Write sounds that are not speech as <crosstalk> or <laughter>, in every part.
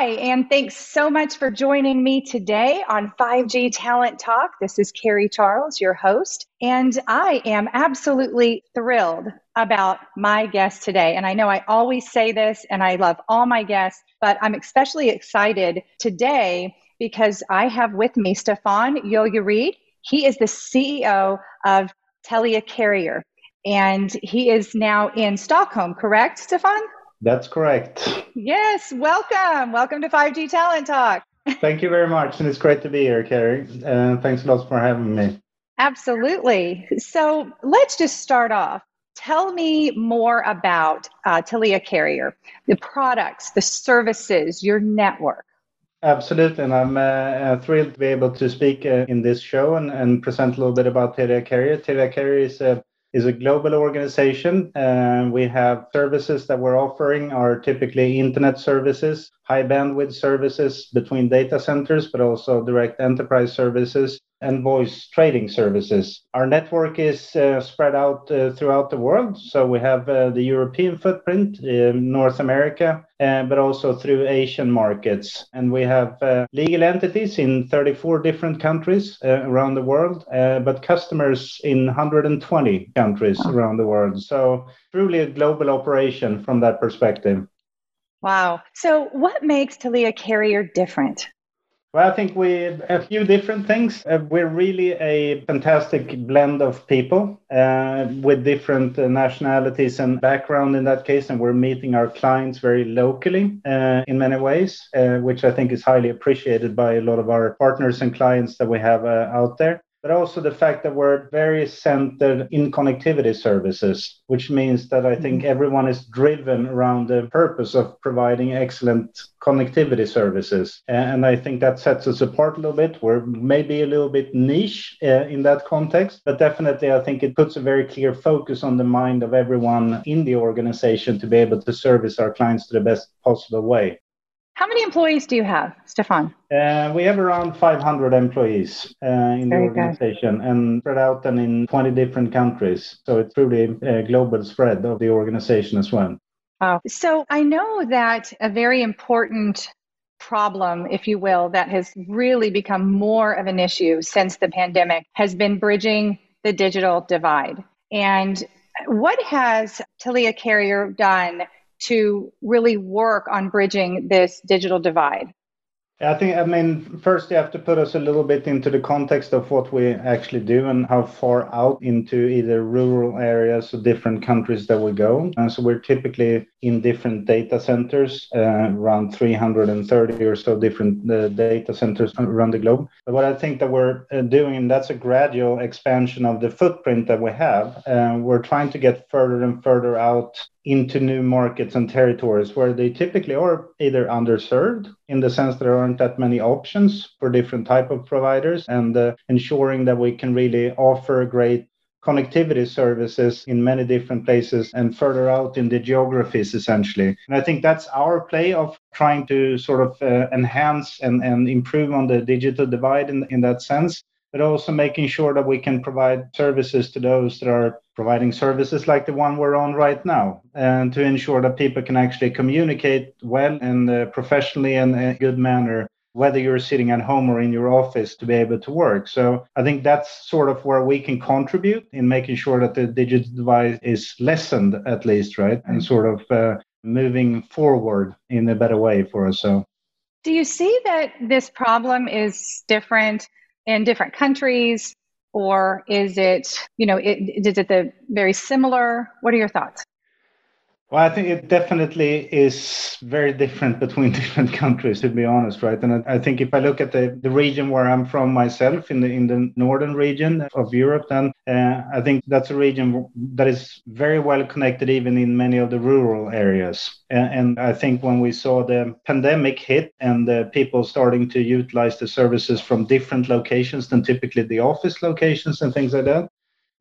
Hi, and thanks so much for joining me today on 5G Talent Talk. This is Carrie Charles, your host, and I am absolutely thrilled about my guest today. And I know I always say this, and I love all my guests, but I'm especially excited today because I have with me Stefan Göjeryd. He is the CEO of Telia Carrier, and he is now in Stockholm, correct, Stefan? That's correct. Yes, welcome. Welcome to 5G Talent Talk. <laughs> Thank you very much. And it's great to be here, Carrie. Uh, thanks a lot for having me. Absolutely. So let's just start off. Tell me more about uh, Telia Carrier, the products, the services, your network. Absolutely. And I'm uh, uh thrilled to be able to speak uh, in this show and, and present a little bit about Telia Carrier. Telia Carrier is a is a global organization. Uh, we have services that we're offering are typically internet services, high bandwidth services between data centers, but also direct enterprise services and voice trading services. Our network is uh, spread out uh, throughout the world. So we have uh, the European footprint, in North America, uh, but also through Asian markets. And we have uh, legal entities in 34 different countries uh, around the world, but customers in 120 countries around the world. So truly a global operation from that perspective. Wow. So, what makes Telia Carrier different? Well, I think we a few different things. Uh, we're really a fantastic blend of people uh, with different uh, nationalities and background in that case, and we're meeting our clients very locally uh, in many ways, uh, which I think is highly appreciated by a lot of our partners and clients that we have uh, out there but also the fact that we're very centered in connectivity services, which means that I think mm-hmm. everyone is driven around the purpose of providing excellent connectivity services. And I think that sets us apart a little bit. We're maybe a little bit niche uh, in that context, but definitely I think it puts a very clear focus on the mind of everyone in the organization to be able to service our clients to the best possible way. How many employees do you have, Stefan? Uh, we have around 500 employees uh, in Very the organization good. and spread out and in 20 different countries. So it's truly a global spread of the organization as well. Wow. So I know that a very important problem, if you will, that has really become more of an issue since the pandemic has been bridging the digital divide. And what has Telia Carrier done to really work on bridging this digital divide? I think, I mean, first you have to put us a little bit into the context of what we actually do and how far out into either rural areas or different countries that we go. And so we're typically in different data centers, uh, around 330 or so different uh, data centers around the globe. But what I think that we're uh, doing, and that's a gradual expansion of the footprint that we have, uh, we're trying to get further and further out into new markets and territories where they typically are either underserved in the sense there aren't that many options for different type of providers and uh, ensuring that we can really offer great connectivity services in many different places and further out in the geographies essentially. And i think that's our play of trying to sort of uh, enhance and, and improve on the digital divide in, in that sense but also making sure that we can provide services to those that are providing services like the one we're on right now, and to ensure that people can actually communicate well and uh, professionally and in a good manner, whether you're sitting at home or in your office to be able to work. So I think that's sort of where we can contribute in making sure that the digital divide is lessened at least, right? And sort of uh, moving forward in a better way for us. So. Do you see that this problem is different in different countries? Or is it you know it, is it the very similar? What are your thoughts Well, I think it definitely is very different between <laughs> different countries, to be honest, right? And I think if I look at the, the region where I'm from myself, in the in the northern region of Europe, then uh, I think that's a region that is very well connected, even in many of the rural areas. And, and I think when we saw the pandemic hit and the people starting to utilize the services from different locations than typically the office locations and things like that,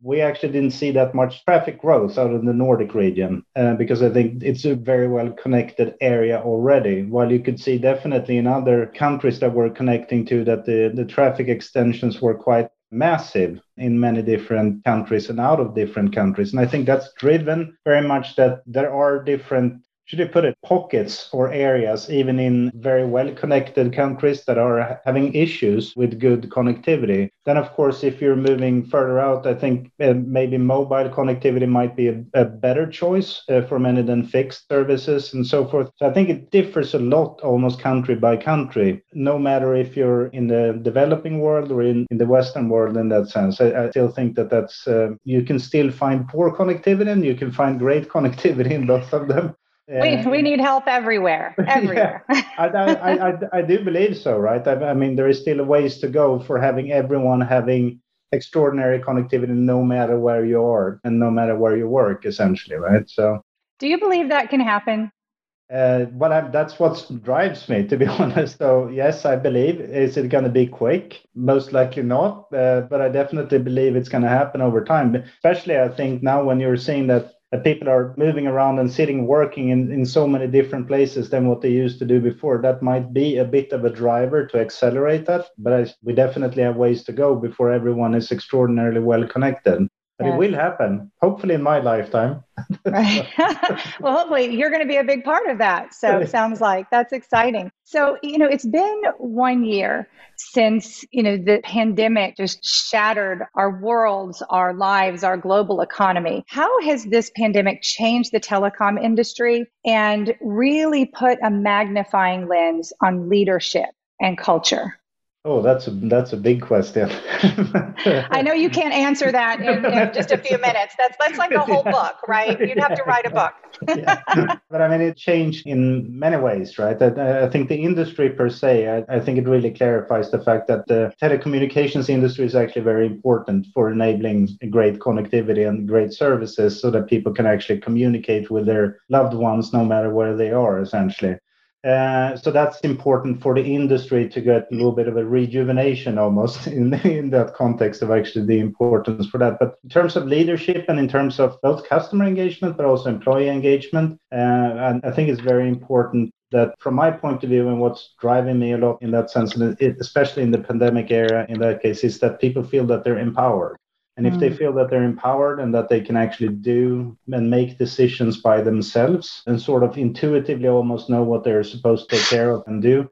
we actually didn't see that much traffic growth out in the Nordic region uh, because I think it's a very well connected area already. While you could see definitely in other countries that we're connecting to that the, the traffic extensions were quite massive in many different countries and out of different countries. And I think that's driven very much that there are different should you put it, pockets or areas, even in very well connected countries that are having issues with good connectivity. Then, of course, if you're moving further out, I think uh, maybe mobile connectivity might be a, a better choice uh, for many than fixed services and so forth. So I think it differs a lot almost country by country, no matter if you're in the developing world or in, in the Western world in that sense. I, I still think that that's, uh, you can still find poor connectivity and you can find great <laughs> connectivity in both of them we, we need help everywhere <laughs> everywhere <laughs> yeah, I, I, I, I, do believe so right I, I, mean there is still a ways to go for having everyone having extraordinary connectivity no matter where you are and no matter where you work essentially right so do you believe that can happen uh, well, I, that's what drives me, to be <laughs> honest. So, yes, I believe. Is it going to be quick? Most likely not. Uh, but I definitely believe it's going to happen over time. Especially, I think now when you're seeing that that people are moving around and sitting working in, in so many different places than what they used to do before. That might be a bit of a driver to accelerate that but I, we definitely have ways to go before everyone is extraordinarily well connected but it will happen hopefully in my lifetime. <laughs> Right. <laughs> Well hopefully you're going to be a big part of that. So it sounds like that's exciting. So you know it's been one year since you know the pandemic just shattered our worlds our lives our global economy. How has this pandemic changed the telecom industry and really put a magnifying lens on leadership and culture Oh, that's a that's a big question. <laughs> I know you can't answer that in, in, just a few minutes. That's that's like a whole book, right? You'd have to write a book. yeah. But I mean, it changed in many ways, right? I, I think the industry per se, I, I, think it really clarifies the fact that the telecommunications industry is actually very important for enabling great connectivity and great services, so that people can actually communicate with their loved ones no matter where they are, essentially. Uh, so that's important for the industry to get a little bit of a rejuvenation almost <laughs> in, that context of actually the importance for that. But in terms of leadership and in terms of both customer engagement, but also employee engagement, uh, and I think it's very important that from my point of view and what's driving me a lot in that sense, especially in the pandemic era in that case, is that people feel that they're empowered. And if mm. they feel that they're empowered and that they can actually do and make decisions by themselves and sort of intuitively almost know what they're supposed to take care of and do,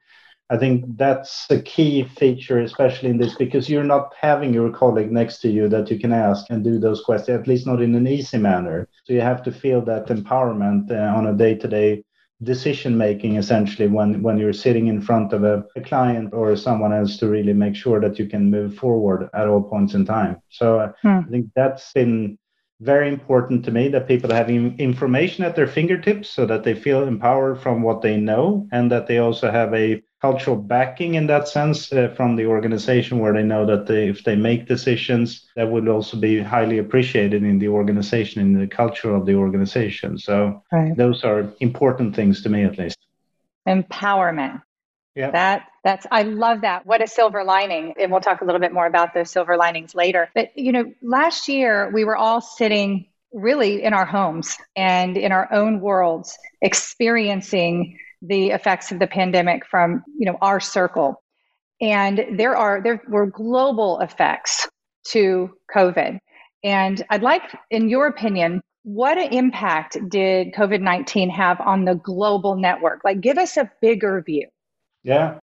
I think that's a key feature, especially in this, because you're not having your colleague next to you that you can ask and do those questions, at least not in an easy manner. So you have to feel that empowerment uh, on a day to day decision making essentially when when you're sitting in front of a, a, client or someone else to really make sure that you can move forward at all points in time so uh, hmm. i think that's been very important to me that people have information at their fingertips so that they feel empowered from what they know and that they also have a cultural backing in that sense uh, from the organization where they know that they, if they make decisions that would also be highly appreciated in the organization in the culture of the organization. So right. those are important things to me at least. Empowerment yeah. That that's I love that. What a silver lining. And we'll talk a little bit more about those silver linings later. But you know, last year we were all sitting really in our homes and in our own worlds experiencing the effects of the pandemic from you know our circle and there are there were global effects to covid and i'd like in your opinion what an impact did covid-19 have on the global network like give us a bigger view yeah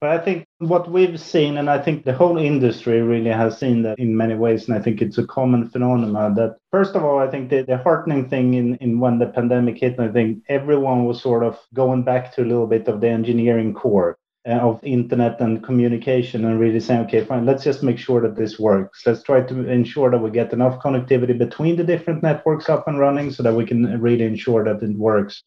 but I think what we've seen, and I think the whole industry really has seen that in many ways, and I think it's a common phenomenon that, first of all, I think the, the heartening thing in, in when the pandemic hit, I think everyone was sort of going back to a little bit of the engineering core. uh, of internet and communication and really saying, okay, fine, let's just make sure that this works. Let's try to ensure that we get enough connectivity between the different networks up and running so that we can really ensure that it works.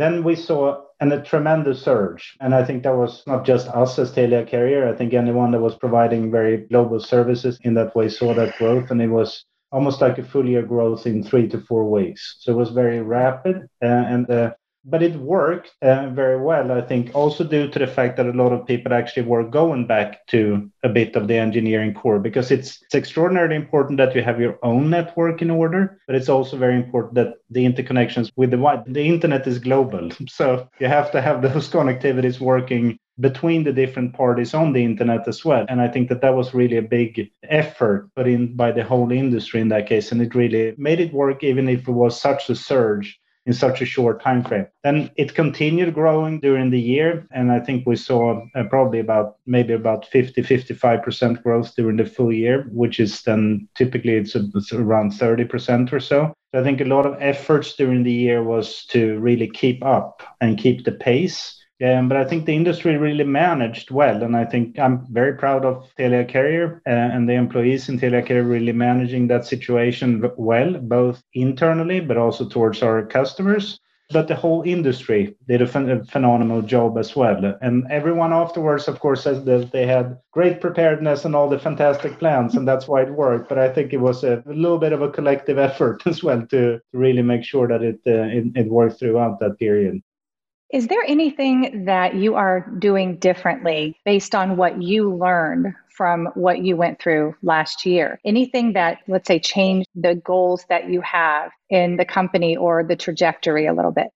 Then we saw an, a tremendous surge. And I think that was not just us as Telia Carrier. I think anyone that was providing very global services in that way saw that growth. And it was almost like a full year growth in three to four weeks. So it was very rapid. Uh, and uh, but it worked uh, very well, I think, also due to the fact that a lot of people actually were going back to a bit of the engineering core because it's, it's extraordinarily important that you have your own network in order, but it's also very important that the interconnections with the wide, the internet is global. <laughs> So you have to have those <laughs> connectivities working between the different parties on the internet as well. And I think that that was really a big effort put in by the whole industry in that case. And it really made it work, even if it was such a surge in such a short time frame. Then it continued growing during the year, and I think we saw uh, probably about maybe about 50 55% growth during the full year, which is then typically it's, it's around 30% or so. So I think a lot of efforts during the year was to really keep up and keep the pace um, but I think the industry really managed well, and I think I'm very proud of Telia Carrier uh, and the employees in Telia Carrier really managing that situation well, both internally but also towards our customers. But the whole industry did a, ph- a phenomenal job as well, and everyone afterwards, of course, says that they had great preparedness and all the fantastic plans, and that's why it worked. But I think it was a, a little bit of a collective effort <laughs> as well to, to really make sure that it, uh, it it worked throughout that period. Is there anything that you are doing differently based on what you learned from what you went through last year? Anything that, let's say, changed the goals that you have in the company or the trajectory a little bit?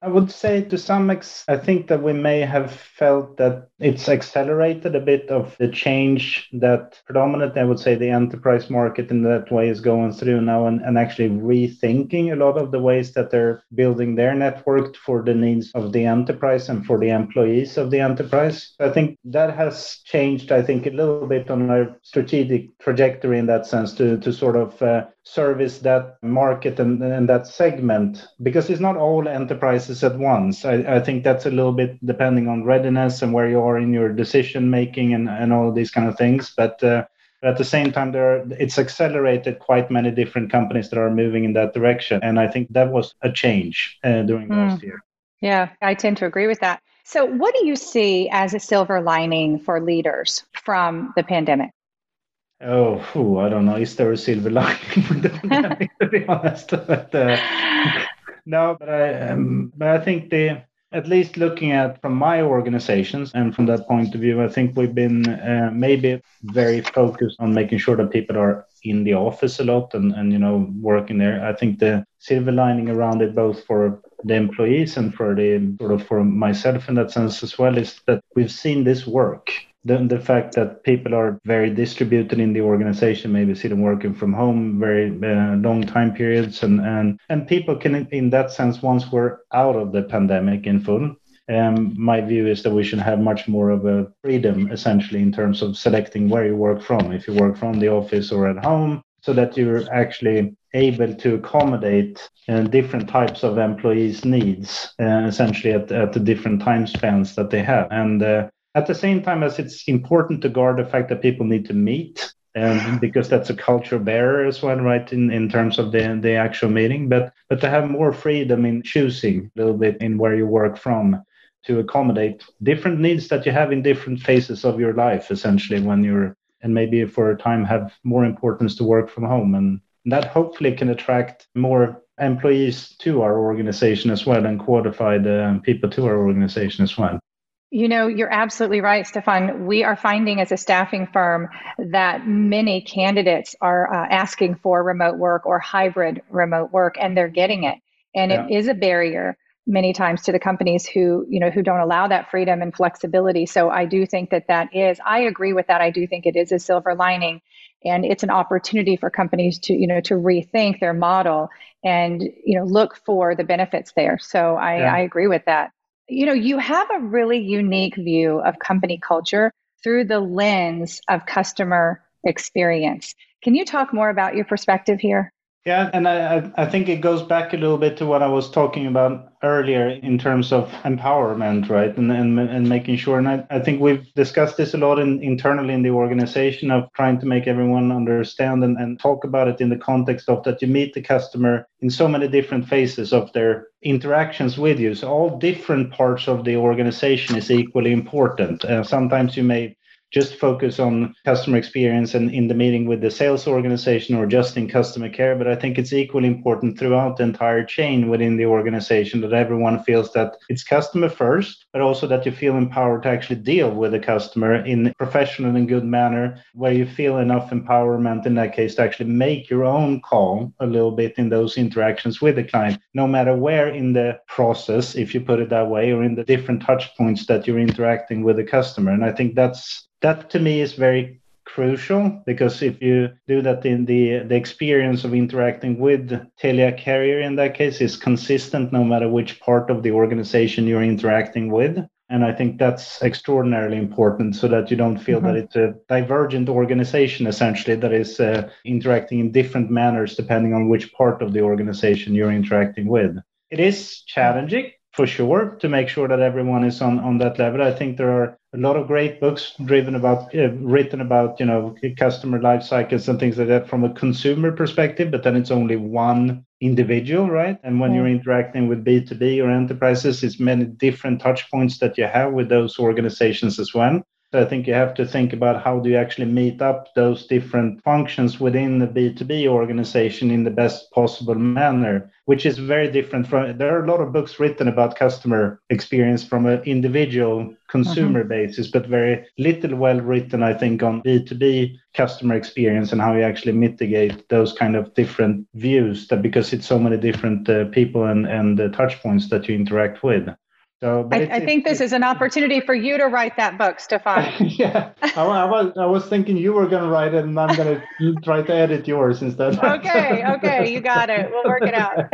I would say to some extent, I think that we may have felt that it's accelerated a bit of the change that predominantly, I would say, the enterprise market in that way is going through now and, and actually rethinking a lot of the ways that they're building their network for the needs of the enterprise and for the employees of the enterprise. I think that has changed, I think, a little bit on our strategic trajectory in that sense to, to sort of uh, service that market and, and that segment because it's not all enterprises at once. I, I think that's a little bit depending on readiness and where you are in your decision making and, and all these kind of things. But uh, at the same time, there are, it's accelerated quite many different companies that are moving in that direction. And I think that was a change uh, during mm. last year. Yeah, I tend to agree with that. So, what do you see as a silver lining for leaders from the pandemic? Oh, whew, I don't know. Is there a silver lining <laughs> with the pandemic? to be honest, but uh, <laughs> no, but I, um, but I think the at least looking at from my organizations and from that point of view, I think we've been uh, maybe very focused on making sure that people are in the office a lot and and you know working there. I think the silver lining around it, both for the employees and for the sort of for myself in that sense as well, is that we've seen this work the, the fact that people are very distributed in the organization, maybe sitting working from home very uh, long time periods, and, and and people can, in that sense, once we're out of the pandemic in full, um, my view is that we should have much more of a freedom, essentially, in terms of selecting where you work from. If you work from the office or at home, so that you're actually able to accommodate uh, different types of employees' needs, uh, essentially at, at the different time spans that they have. And uh, at the same time as it's important to guard the fact that people need to meet and because that's a culture bearer as well right in, in terms of the, the actual meeting. But but to have more freedom in choosing a little bit in where you work from to accommodate different needs that you have in different phases of your life essentially when you're and maybe for a time have more importance to work from home. And that hopefully can attract more employees to our organization as well and qualified uh, people to our organization as well you know, you're absolutely right, Stefan. We are finding as a staffing firm that many candidates are uh, asking for remote work or hybrid remote work, and they're getting it. And yeah. it is a barrier many times to the companies who, you know, who don't allow that freedom and flexibility. So I do think that that is, I agree with that. I do think it is a silver lining and it's an opportunity for companies to, you know, to rethink their model and, you know, look for the benefits there. So I, yeah. I agree with that you know, you have a really unique view of company culture through the lens of customer experience. Can you talk more about your perspective here? Yeah, and I, I think it goes back a little bit to what I was talking about earlier in terms of empowerment, right? And and, and making sure. And I, I think we've discussed this a lot in, internally in the organization of trying to make everyone understand and, and talk about it in the context of that you meet the customer in so many different phases of their interactions with you. So all different parts of the organization is equally important. Uh, sometimes you may just focus on customer experience and in the meeting with the sales organization or just in customer care. But I think it's equally important throughout the entire chain within the organization that everyone feels that it's customer first, but also that you feel empowered to actually deal with the customer in a professional and good manner, where you feel enough empowerment in that case to actually make your own call a little bit in those interactions with the client, no matter where in the process, if you put it that way, or in the different touch points that you're interacting with the customer. And I think that's that to me is very crucial because if you do that in the the experience of interacting with Telia carrier in that case is consistent no matter which part of the organization you're interacting with. And i think that's extraordinarily important so that you don't feel mm-hmm. that it's a divergent organization essentially that is uh, interacting in different manners depending on which part of the organization you're interacting with. It is challenging for sure to make sure that everyone is on on that level. I think there are a lot of great books driven about uh, written about you know customer life cycles and things like that from a consumer perspective but then it's only one individual right and when yeah. you're interacting with b2b or enterprises it's many different touch points that you have with those organizations as well so I think you have to think about how do you actually meet up those different functions within the B2B organization in the best possible manner, which is very different from there are a lot of books written about customer experience from an individual consumer mm-hmm. basis, but very little well written, I think, on B2B customer experience and how you actually mitigate those kind of different views that because it's so many different uh, people and, and uh, touch points that you interact with. So, I, I, think this is an opportunity for you to write that book, Stefan. <laughs> yeah, I, I, was I was thinking you were going to write it, and I'm going <laughs> to try to edit yours instead. <laughs> okay, okay, you got it. We'll work it out.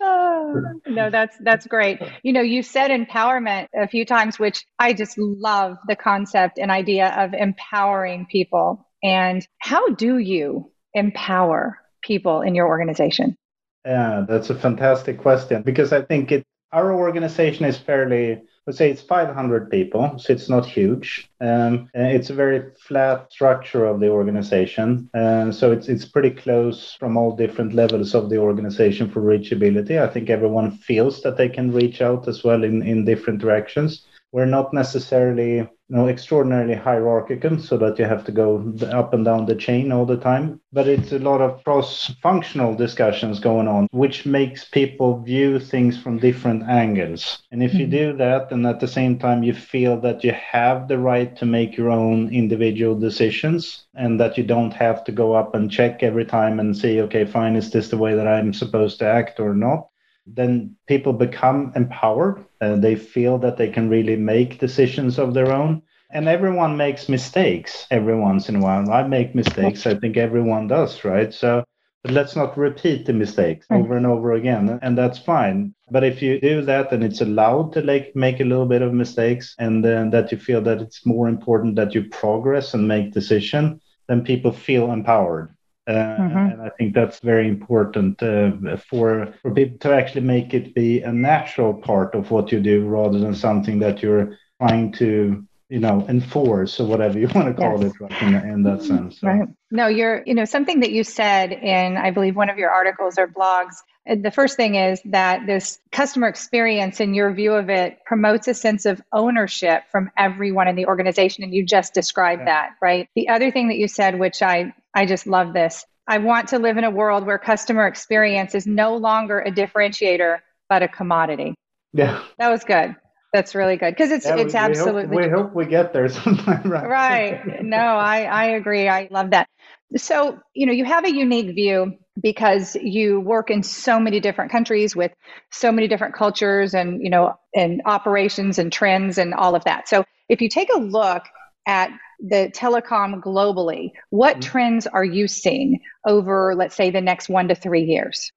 oh, no, that's that's great. You know, you said empowerment a few times, which I just love the concept and idea of empowering people. And how do you empower people in your organization? Yeah, that's a fantastic question because I think it our organization is fairly let's say it's 500 people so it's not huge. Um, it's a very flat structure of the organization. And so it's, it's pretty close from all different levels of the organization for reachability. I think everyone feels that they can reach out as well in, in different directions we're not necessarily you know extraordinarily hierarchical so that you have to go up and down the chain all the time. But it's a lot of cross functional discussions going on which makes people view things from different angles. And if you mm-hmm. do that and at the same time you feel that you have the right to make your own individual decisions and that you don't have to go up and check every time and see okay fine is this the way that i'm supposed to act or not then people become empowered. and they feel that they can really make decisions of their own. And everyone makes mistakes every once in a while. I make mistakes. I think everyone does, right? So, but let's not repeat the mistakes over and over again. And that's fine. But if you do that and it's allowed to like make a little bit of mistakes and then that you feel that it's more important that you progress and make decision, then people feel empowered. Uh, mm-hmm. And I think that's very important uh, for for people to actually make it be a natural part of what you do, rather than something that you're trying to you know enforce or whatever you <laughs> want to call yes. it right, in, in, that sense so. right no you're you know something that you said in i believe one of your articles or blogs the first thing is that this customer experience in your view of it promotes a sense of ownership from everyone in the organization and you just described yeah. that right the other thing that you said which i I just love this. I want to live in a world where customer experience is no longer a differentiator, but a commodity. Yeah. That was good. That's really good because it's yeah, it's we, absolutely. We hope, we hope, we get there <laughs> sometime. Right. right. No, I I agree. I love that. So you know you have a unique view because you work in so many different countries with so many different cultures and you know and operations and trends and all of that. So if you take a look at the telecom globally, what mm-hmm. trends are you seeing over, let's say, the next one to three years?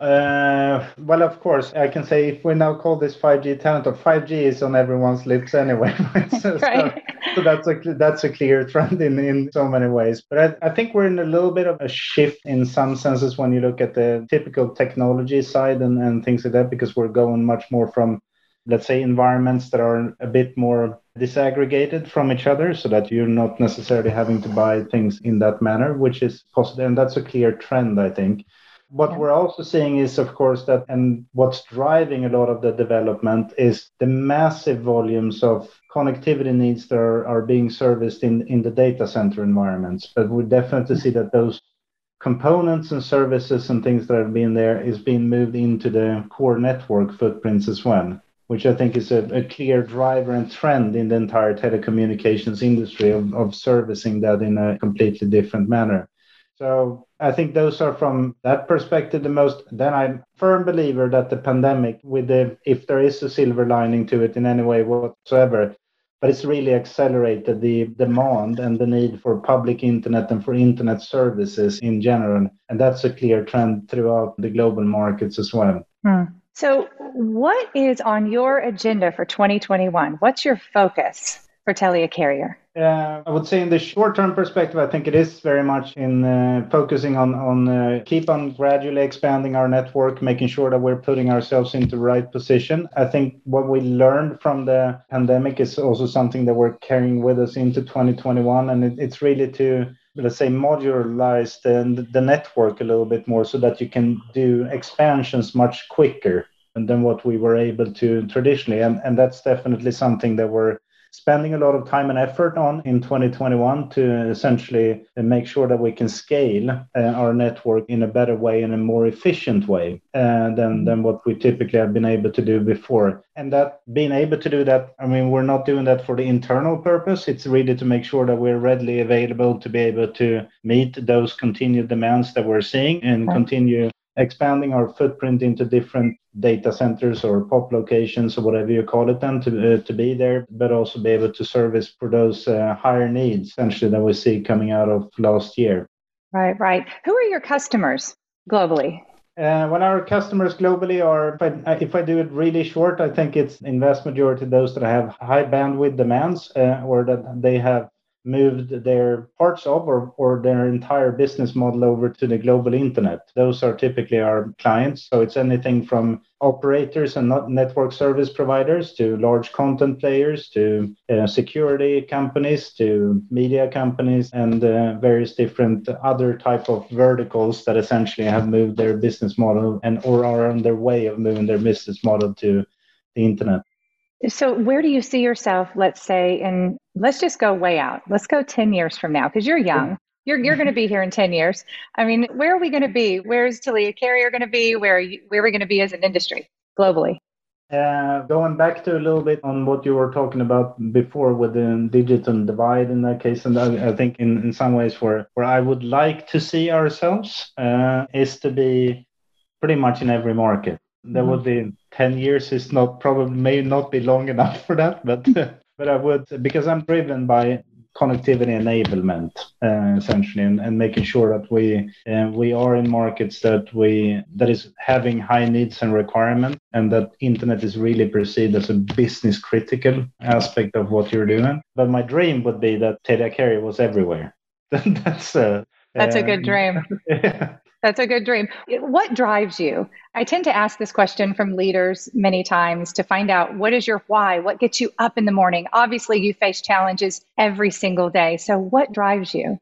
Uh, well, of course, I can say if we now call this 5G talent, or 5G is on everyone's lips anyway. <laughs> so, right. so, so, that's a that's a clear trend in, in so many ways. But I, I think we're in a little bit of a shift in some senses when you look at the typical technology side and, and things like that, because we're going much more from let's say environments that are a bit more disaggregated from each other so that you're not necessarily having to buy things in that manner which is possible. positive and that's a clear trend i think what yeah. we're also seeing is of course that and what's driving a lot of the development is the massive volumes of connectivity needs that are, are being serviced in, in the data center environments but we definitely see that those components and services and things that have been there is being moved into the core network footprints as well which I think is a, a, clear driver and trend in the entire telecommunications industry of, of servicing that in a completely different manner. So I think those are from that perspective the most. Then I'm a firm believer that the pandemic, with the if there is a silver lining to it in any way whatsoever, but it's really accelerated the demand and the need for public internet and for internet services in general, and that's a clear trend throughout the global markets as well. Hmm. So, what is on your agenda for 2021? What's your focus for Telia Carrier? Uh, I would say in the short-term perspective, I think it is very much in uh, focusing on on uh, keep on gradually expanding our network, making sure that we're putting ourselves into the right position. I think what we learned from the pandemic is also something that we're carrying with us into 2021, and it, it's really to let's say modularize the, the network a little bit more so that you can do expansions much quicker than what we were able to traditionally and, and that's definitely something that we're spending a lot of time and effort on in 2021 to essentially make sure that we can scale uh, our network in a better way, in a more efficient way uh, than, than what we typically have been able to do before. And that being able to do that, I mean, we're not doing that for the internal purpose. It's really to make sure that we're readily available to be able to meet those continued demands that we're seeing and continue expanding our footprint into different data centers or pop locations or whatever you call it then to, uh, to be there, but also be able to service for those uh, higher needs essentially that we see coming out of last year. Right, right. Who are your customers globally? Uh, when our customers globally are, if I, if I, do it really short, I think it's in vast majority those that have high bandwidth demands uh, or that they have moved their parts of or, or their entire business model over to the global internet. Those are typically our clients. So it's anything from operators and not network service providers to large content players to uh, security companies to media companies and uh, various different other type of verticals that essentially have moved their business model and or are on their way of moving their business model to the internet. So, where do you see yourself, let's say, and let's just go way out. Let's go 10 years from now, because you're young. <laughs> You're, you're going to be here in 10 years. I mean, where are we going to be? Where's Telia Carrier going to be? Where are, you, where are we going to be as an industry globally? Uh, going back to a little bit on what you were talking about before with the digital divide in that case, and I, I think in, in some ways where, where I would like to see ourselves uh, is to be pretty much in every market. There mm-hmm. would be 10 years is not probably may not be long enough for that, but <laughs> but I would because I'm driven by connectivity enablement uh, essentially and, and, making sure that we uh, we are in markets that we that is having high needs and requirements and that internet is really perceived as a business critical aspect of what you're doing but my dream would be that Telia Carrier was everywhere <laughs> that's a that's a good dream. <laughs> Yeah. That's a good dream. What drives you? I tend to ask this question from leaders many times to find out what is your why? What gets you up in the morning? Obviously, you face challenges every single day. So, what drives you?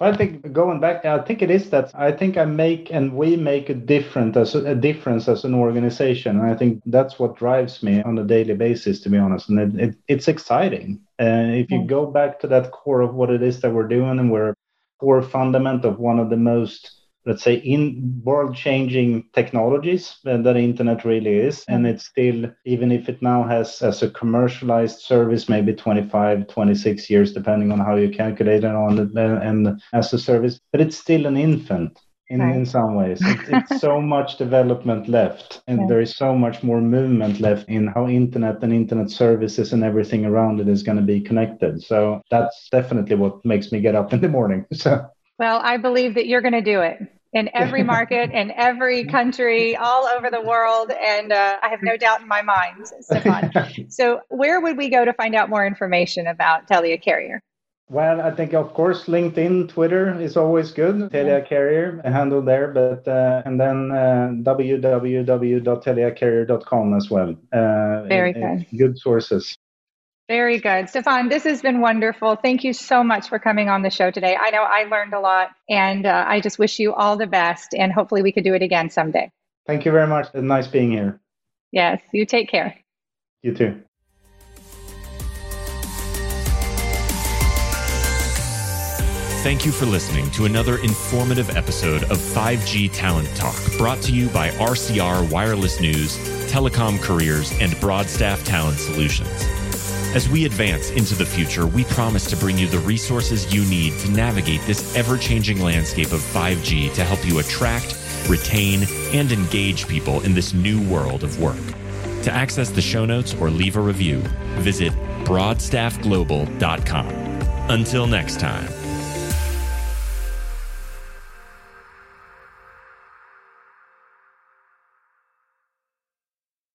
I think going back, I think it is that I think I make and we make a different as a, a difference as an organization, and I think that's what drives me on a daily basis, to be honest. And it, it, it's exciting. Uh, if you go back to that core of what it is that we're doing, and we're core fundament of one of the most let's say in world changing technologies that the internet really is. Mm-hmm. And it's still even if it now has as a commercialized service maybe 25 26 years depending on how you calculate it on it and as a service but it's still an infant in, right. in some ways. It's <laughs> so much development left and yeah. there is so much more movement left in how internet and internet services and everything around it is going to be connected. So that's definitely what makes me get up in the morning. <laughs> So well, I believe that you're going to do it. in every <laughs> market, in every country, all over the world. And uh, I have no doubt in my mind, Stefan. <laughs> so, where would we go to find out more information about Telia Carrier? Well, I think of course LinkedIn, Twitter is always good. Telia Carrier handle there, but uh, and then uh, www.teliacarrier.com as well. Uh, Very good. Good sources. Very good. Stefan, this has been wonderful. Thank you so much for coming on the show today. I know I learned a lot, and uh, I just wish you all the best, and hopefully we could do it again someday. Thank you very much. It's nice being here. Yes, you take care. You too. Thank you for listening to another informative episode of 5G Talent Talk, brought to you by RCR Wireless News, Telecom Careers, and Broadstaff Talent Solutions. As we advance into the future, we promise to bring you the resources you need to navigate this ever changing landscape of 5G to help you attract, retain, and engage people in this new world of work. To access the show notes or leave a review, visit broadstaffglobal.com. Until next time.